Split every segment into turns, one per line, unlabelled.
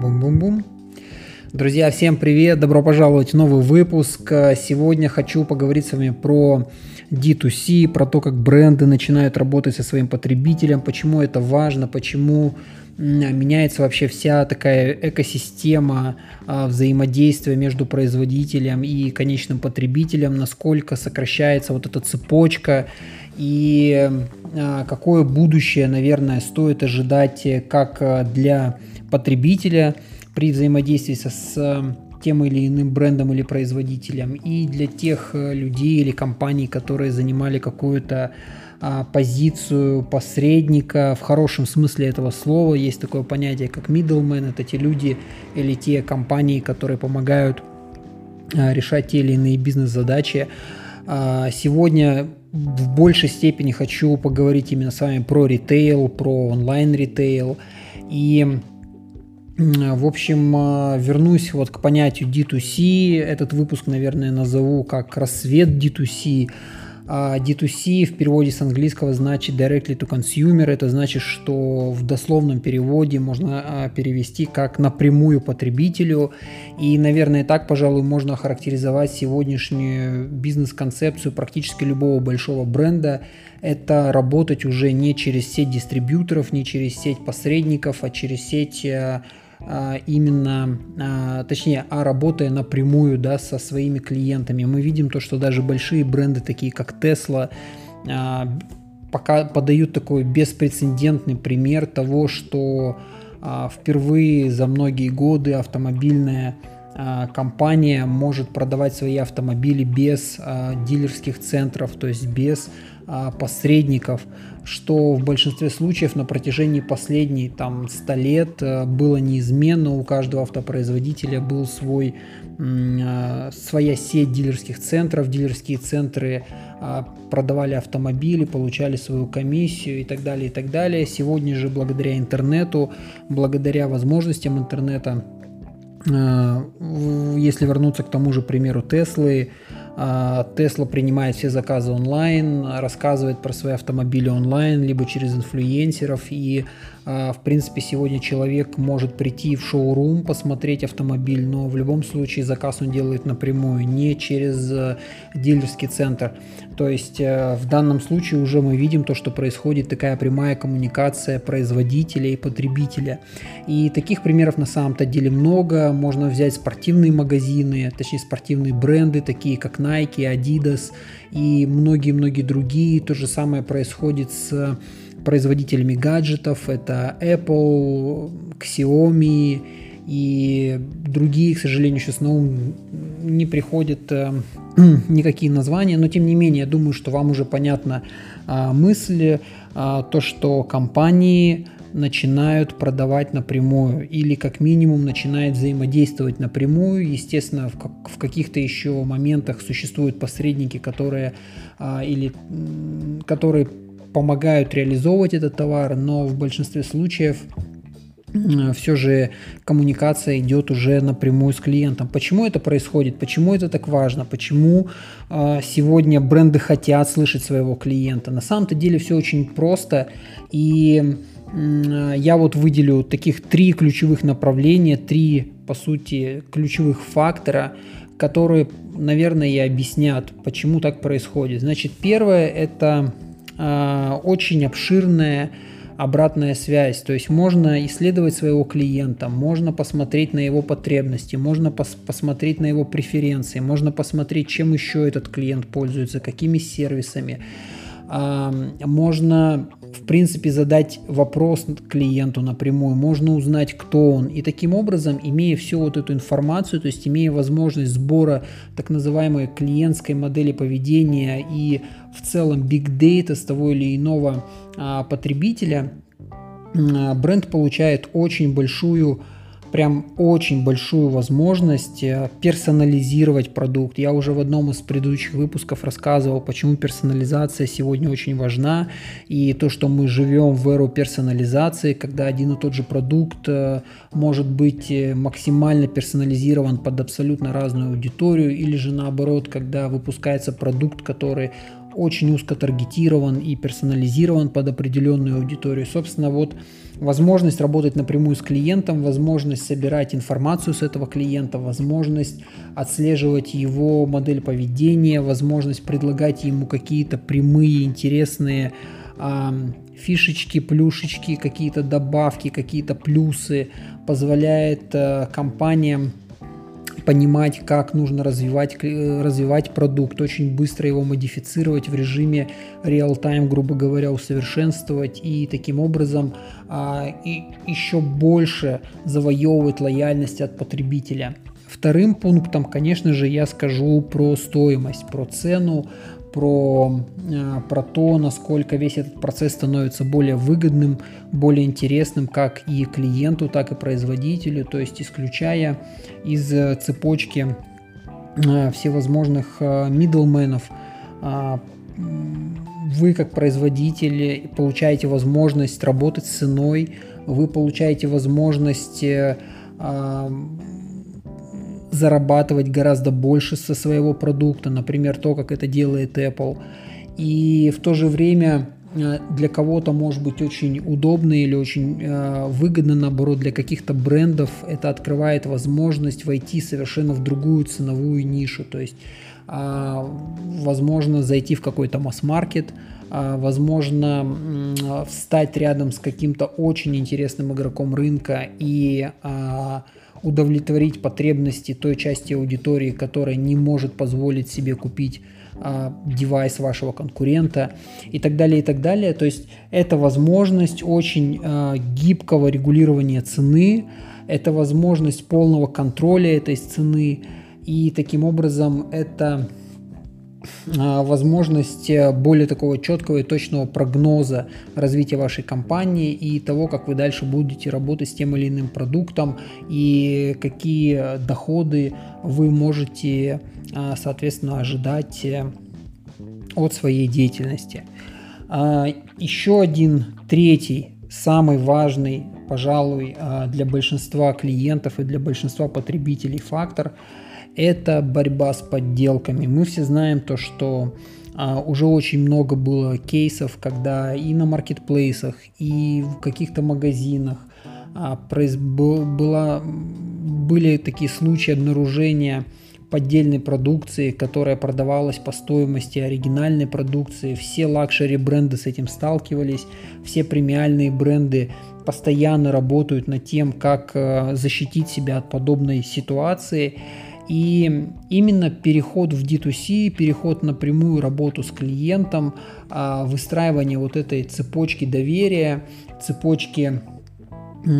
붕붕붕 Друзья, всем привет! Добро пожаловать в новый выпуск. Сегодня хочу поговорить с вами про D2C, про то, как бренды начинают работать со своим потребителем, почему это важно, почему меняется вообще вся такая экосистема а, взаимодействия между производителем и конечным потребителем, насколько сокращается вот эта цепочка и а, какое будущее, наверное, стоит ожидать как для потребителя при взаимодействии со, с тем или иным брендом или производителем, и для тех э, людей или компаний, которые занимали какую-то а, позицию посредника в хорошем смысле этого слова. Есть такое понятие, как middleman, это те люди или те компании, которые помогают а, решать те или иные бизнес-задачи. А, сегодня в большей степени хочу поговорить именно с вами про ритейл, про онлайн-ритейл. И в общем, а, вернусь вот к понятию D2C. Этот выпуск, наверное, назову как «Рассвет D2C». А D2C в переводе с английского значит directly to consumer. Это значит, что в дословном переводе можно а, перевести как напрямую потребителю. И, наверное, так, пожалуй, можно охарактеризовать сегодняшнюю бизнес-концепцию практически любого большого бренда. Это работать уже не через сеть дистрибьюторов, не через сеть посредников, а через сеть а, именно, а, точнее, а работая напрямую да, со своими клиентами. Мы видим то, что даже большие бренды, такие как Tesla, а, пока подают такой беспрецедентный пример того, что впервые за многие годы автомобильная компания может продавать свои автомобили без дилерских центров, то есть без посредников что в большинстве случаев на протяжении последних там 100 лет э, было неизменно, у каждого автопроизводителя был свой, э, своя сеть дилерских центров, дилерские центры э, продавали автомобили, получали свою комиссию и так далее, и так далее. Сегодня же благодаря интернету, благодаря возможностям интернета, если вернуться к тому же примеру Теслы, Тесла принимает все заказы онлайн, рассказывает про свои автомобили онлайн, либо через инфлюенсеров. И, а, в принципе, сегодня человек может прийти в шоурум, посмотреть автомобиль, но в любом случае заказ он делает напрямую, не через э, дилерский центр. То есть э, в данном случае уже мы видим то, что происходит такая прямая коммуникация производителя и потребителя. И таких примеров на самом-то деле много. Можно взять спортивные магазины, точнее спортивные бренды, такие как Nike, Adidas и многие-многие другие. То же самое происходит с производителями гаджетов. Это Apple, Xiaomi и другие, к сожалению, сейчас на ум не приходят э, никакие названия, но тем не менее, я думаю, что вам уже понятна а, мысль, то, что компании начинают продавать напрямую или как минимум начинают взаимодействовать напрямую. Естественно, в, как, в каких-то еще моментах существуют посредники, которые а, или которые помогают реализовывать этот товар, но в большинстве случаев все же коммуникация идет уже напрямую с клиентом. Почему это происходит? Почему это так важно? Почему э, сегодня бренды хотят слышать своего клиента? На самом-то деле все очень просто. И э, я вот выделю таких три ключевых направления, три, по сути, ключевых фактора, которые, наверное, и объяснят, почему так происходит. Значит, первое это э, очень обширная обратная связь. То есть можно исследовать своего клиента, можно посмотреть на его потребности, можно пос посмотреть на его преференции, можно посмотреть, чем еще этот клиент пользуется, какими сервисами. Можно, в принципе, задать вопрос клиенту напрямую, можно узнать, кто он. И таким образом, имея всю вот эту информацию, то есть имея возможность сбора так называемой клиентской модели поведения и в целом big data с того или иного а, потребителя, бренд получает очень большую прям очень большую возможность э, персонализировать продукт. Я уже в одном из предыдущих выпусков рассказывал, почему персонализация сегодня очень важна, и то, что мы живем в эру персонализации, когда один и тот же продукт э, может быть э, максимально персонализирован под абсолютно разную аудиторию, или же наоборот, когда выпускается продукт, который очень узко таргетирован и персонализирован под определенную аудиторию. Собственно, вот возможность работать напрямую с клиентом, возможность собирать информацию с этого клиента, возможность отслеживать его модель поведения, возможность предлагать ему какие-то прямые, интересные э, фишечки, плюшечки, какие-то добавки, какие-то плюсы, позволяет э, компаниям понимать, как нужно развивать, э, развивать продукт, очень быстро его модифицировать в режиме реал-тайм, грубо говоря, усовершенствовать и таким образом а, и еще больше завоевывать лояльность от потребителя. Вторым пунктом, конечно же, я скажу про стоимость, про цену, про, э, про то, насколько весь этот процесс становится более выгодным, более интересным как и клиенту, так и производителю, то есть исключая из э, цепочки э, всевозможных миддлменов, вы как производитель получаете возможность работать с ценой, вы получаете возможность зарабатывать гораздо больше со своего продукта, например, то, как это делает Apple. И в то же время э, для кого-то может быть очень удобно или очень э, выгодно, наоборот, для каких-то брендов это открывает возможность войти совершенно в другую ценовую нишу. То есть, э, возможно, зайти в какой-то масс-маркет, возможно, э, встать рядом с каким-то очень интересным игроком рынка и э, удовлетворить потребности той части аудитории, которая не может позволить себе купить а, девайс вашего конкурента и так далее, и так далее. То есть это возможность очень а, гибкого регулирования цены, это возможность полного контроля этой цены, и таким образом это а, возможность э, более такого четкого и точного прогноза развития вашей компании и того, как вы дальше будете работать с тем или иным продуктом и какие доходы вы можете, а, соответственно, ожидать э, от своей деятельности. А, еще один третий, самый важный, пожалуй, для большинства клиентов и для большинства потребителей фактор – это борьба с подделками. Мы все знаем то, что а, уже очень много было кейсов, когда и на маркетплейсах, и в каких-то магазинах а, произ... была... были такие случаи обнаружения поддельной продукции, которая продавалась по стоимости оригинальной продукции. Все luxury бренды с этим сталкивались, все премиальные бренды постоянно работают над тем, как а, защитить себя от подобной ситуации. И именно переход в D2C, переход на прямую работу с клиентом, а, выстраивание вот этой цепочки доверия, цепочки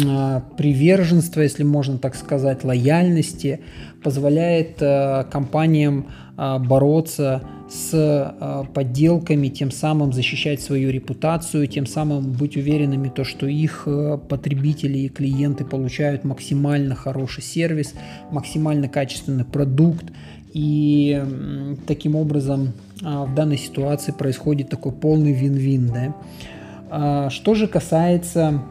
а, приверженства, если можно так сказать, лояльности, позволяет а, компаниям бороться с э, подделками, тем самым защищать свою репутацию, тем самым быть уверенными, то, что их э, потребители и клиенты получают максимально хороший сервис, максимально качественный продукт. И таким образом а, в данной ситуации происходит такой полный вин-вин. Да? А, что же касается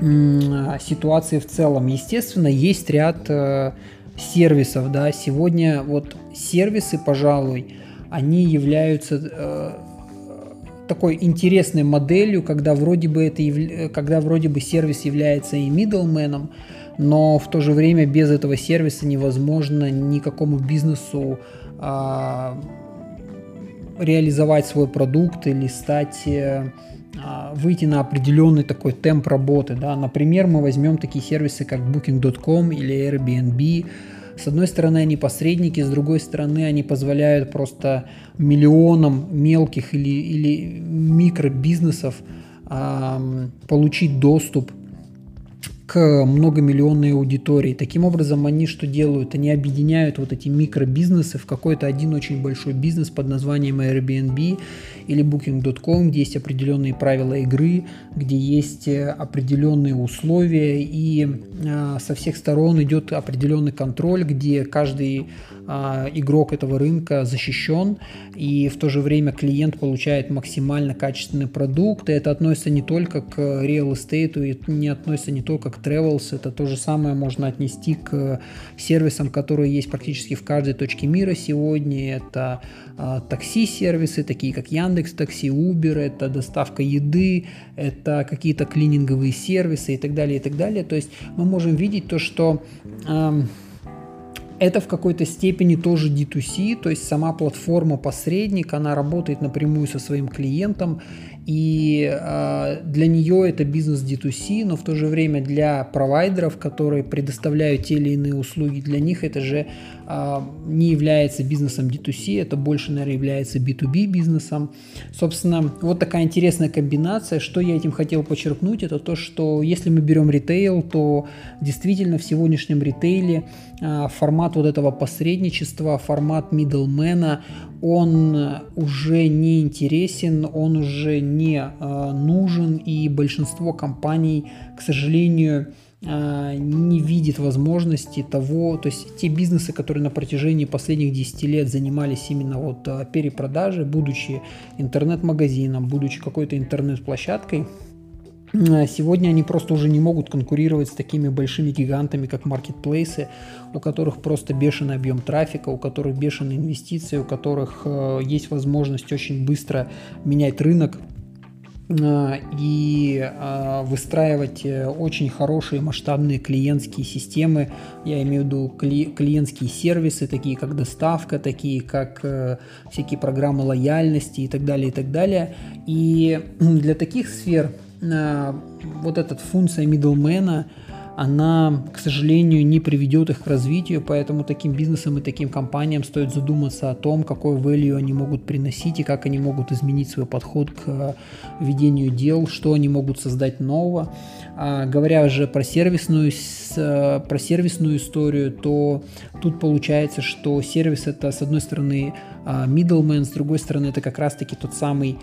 ситуации в целом, естественно, есть ряд э, сервисов, да, сегодня вот сервисы, пожалуй, они являются э, такой интересной моделью, когда вроде бы это когда вроде бы сервис является и middleman, но в то же время без этого сервиса невозможно никакому бизнесу э, реализовать свой продукт или стать э, а, выйти на определенный такой темп работы. Да? Например, мы возьмем такие сервисы, как Booking.com или Airbnb, с одной стороны, они посредники, с другой стороны, они позволяют просто миллионам мелких или, или микробизнесов э, получить доступ к многомиллионной аудитории. Таким образом, они что делают? Они объединяют вот эти микробизнесы в какой-то один очень большой бизнес под названием Airbnb или Booking.com, где есть определенные правила игры, где есть э, определенные условия и э, со всех сторон идет определенный контроль, где каждый э, игрок этого рынка защищен и в то же время клиент получает максимально качественный продукт. И это относится не только к real estate, и не относится не только к как Travels. Это то же самое можно отнести к сервисам, которые есть практически в каждой точке мира сегодня. Это а, такси-сервисы, такие как Яндекс Такси, Uber, это доставка еды, это какие-то клининговые сервисы и так далее, и так далее. То есть мы можем видеть то, что э, это в какой-то степени тоже D2C, то есть сама платформа посредник, она работает напрямую со своим клиентом, и э, для нее это бизнес D2C, но в то же время для провайдеров, которые предоставляют те или иные услуги, для них это же э, не является бизнесом D2C, это больше, наверное, является B2B бизнесом. Собственно, вот такая интересная комбинация. Что я этим хотел подчеркнуть, это то, что если мы берем ритейл, то действительно в сегодняшнем ритейле э, формат вот этого посредничества, формат middlemana, он уже не интересен, он уже не э, нужен, и большинство компаний, к сожалению, э, не видит возможности того, то есть те бизнесы, которые на протяжении последних 10 лет занимались именно вот э, перепродажей, будучи интернет-магазином, будучи какой-то интернет-площадкой, сегодня они просто уже не могут конкурировать с такими большими гигантами, как маркетплейсы, у которых просто бешеный объем трафика, у которых бешеные инвестиции, у которых э, есть возможность очень быстро менять рынок э, и выстраивать очень хорошие масштабные клиентские системы, я имею в виду клиентские сервисы, такие как доставка, такие как всякие программы лояльности и так далее, и так далее. И для таких сфер вот эта функция middlemana, она, к сожалению, не приведет их к развитию, поэтому таким бизнесам и таким компаниям стоит задуматься о том, какой value они могут приносить и как они могут изменить свой подход к э, ведению дел, что они могут создать нового. А, говоря же про сервисную, э, про сервисную историю, то тут получается, что сервис это с одной стороны middleman, с другой стороны это как раз-таки тот самый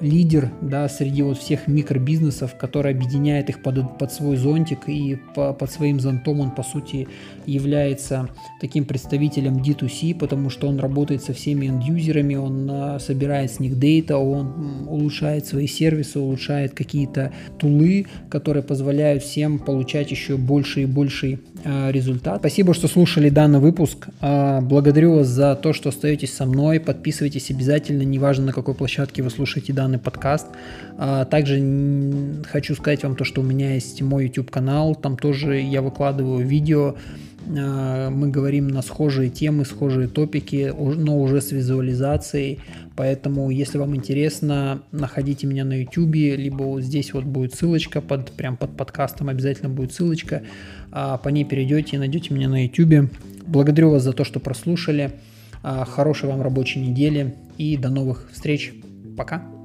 лидер да, среди вот всех микробизнесов, который объединяет их под, под свой зонтик и по, под своим зонтом он по сути является таким представителем D2C, потому что он работает со всеми энд-юзерами, он а, собирает с них дейта, он улучшает свои сервисы, улучшает какие-то тулы, которые позволяют всем получать еще больше и больше а, результат. Спасибо, что слушали данный выпуск. А, благодарю вас за то, что остаетесь со мной. Подписывайтесь обязательно, неважно на какой площадке вы слушаете данный подкаст. А, также хочу сказать вам то, что у меня есть мой YouTube канал, там тоже я выкладываю видео, а, мы говорим на схожие темы, схожие топики, но уже с визуализацией. Поэтому, если вам интересно, находите меня на YouTube, либо вот здесь вот будет ссылочка, под, прям под подкастом обязательно будет ссылочка. А, по ней перейдете и найдете меня на YouTube. Благодарю вас за то, что прослушали. Хорошей вам рабочей недели и до новых встреч. Пока.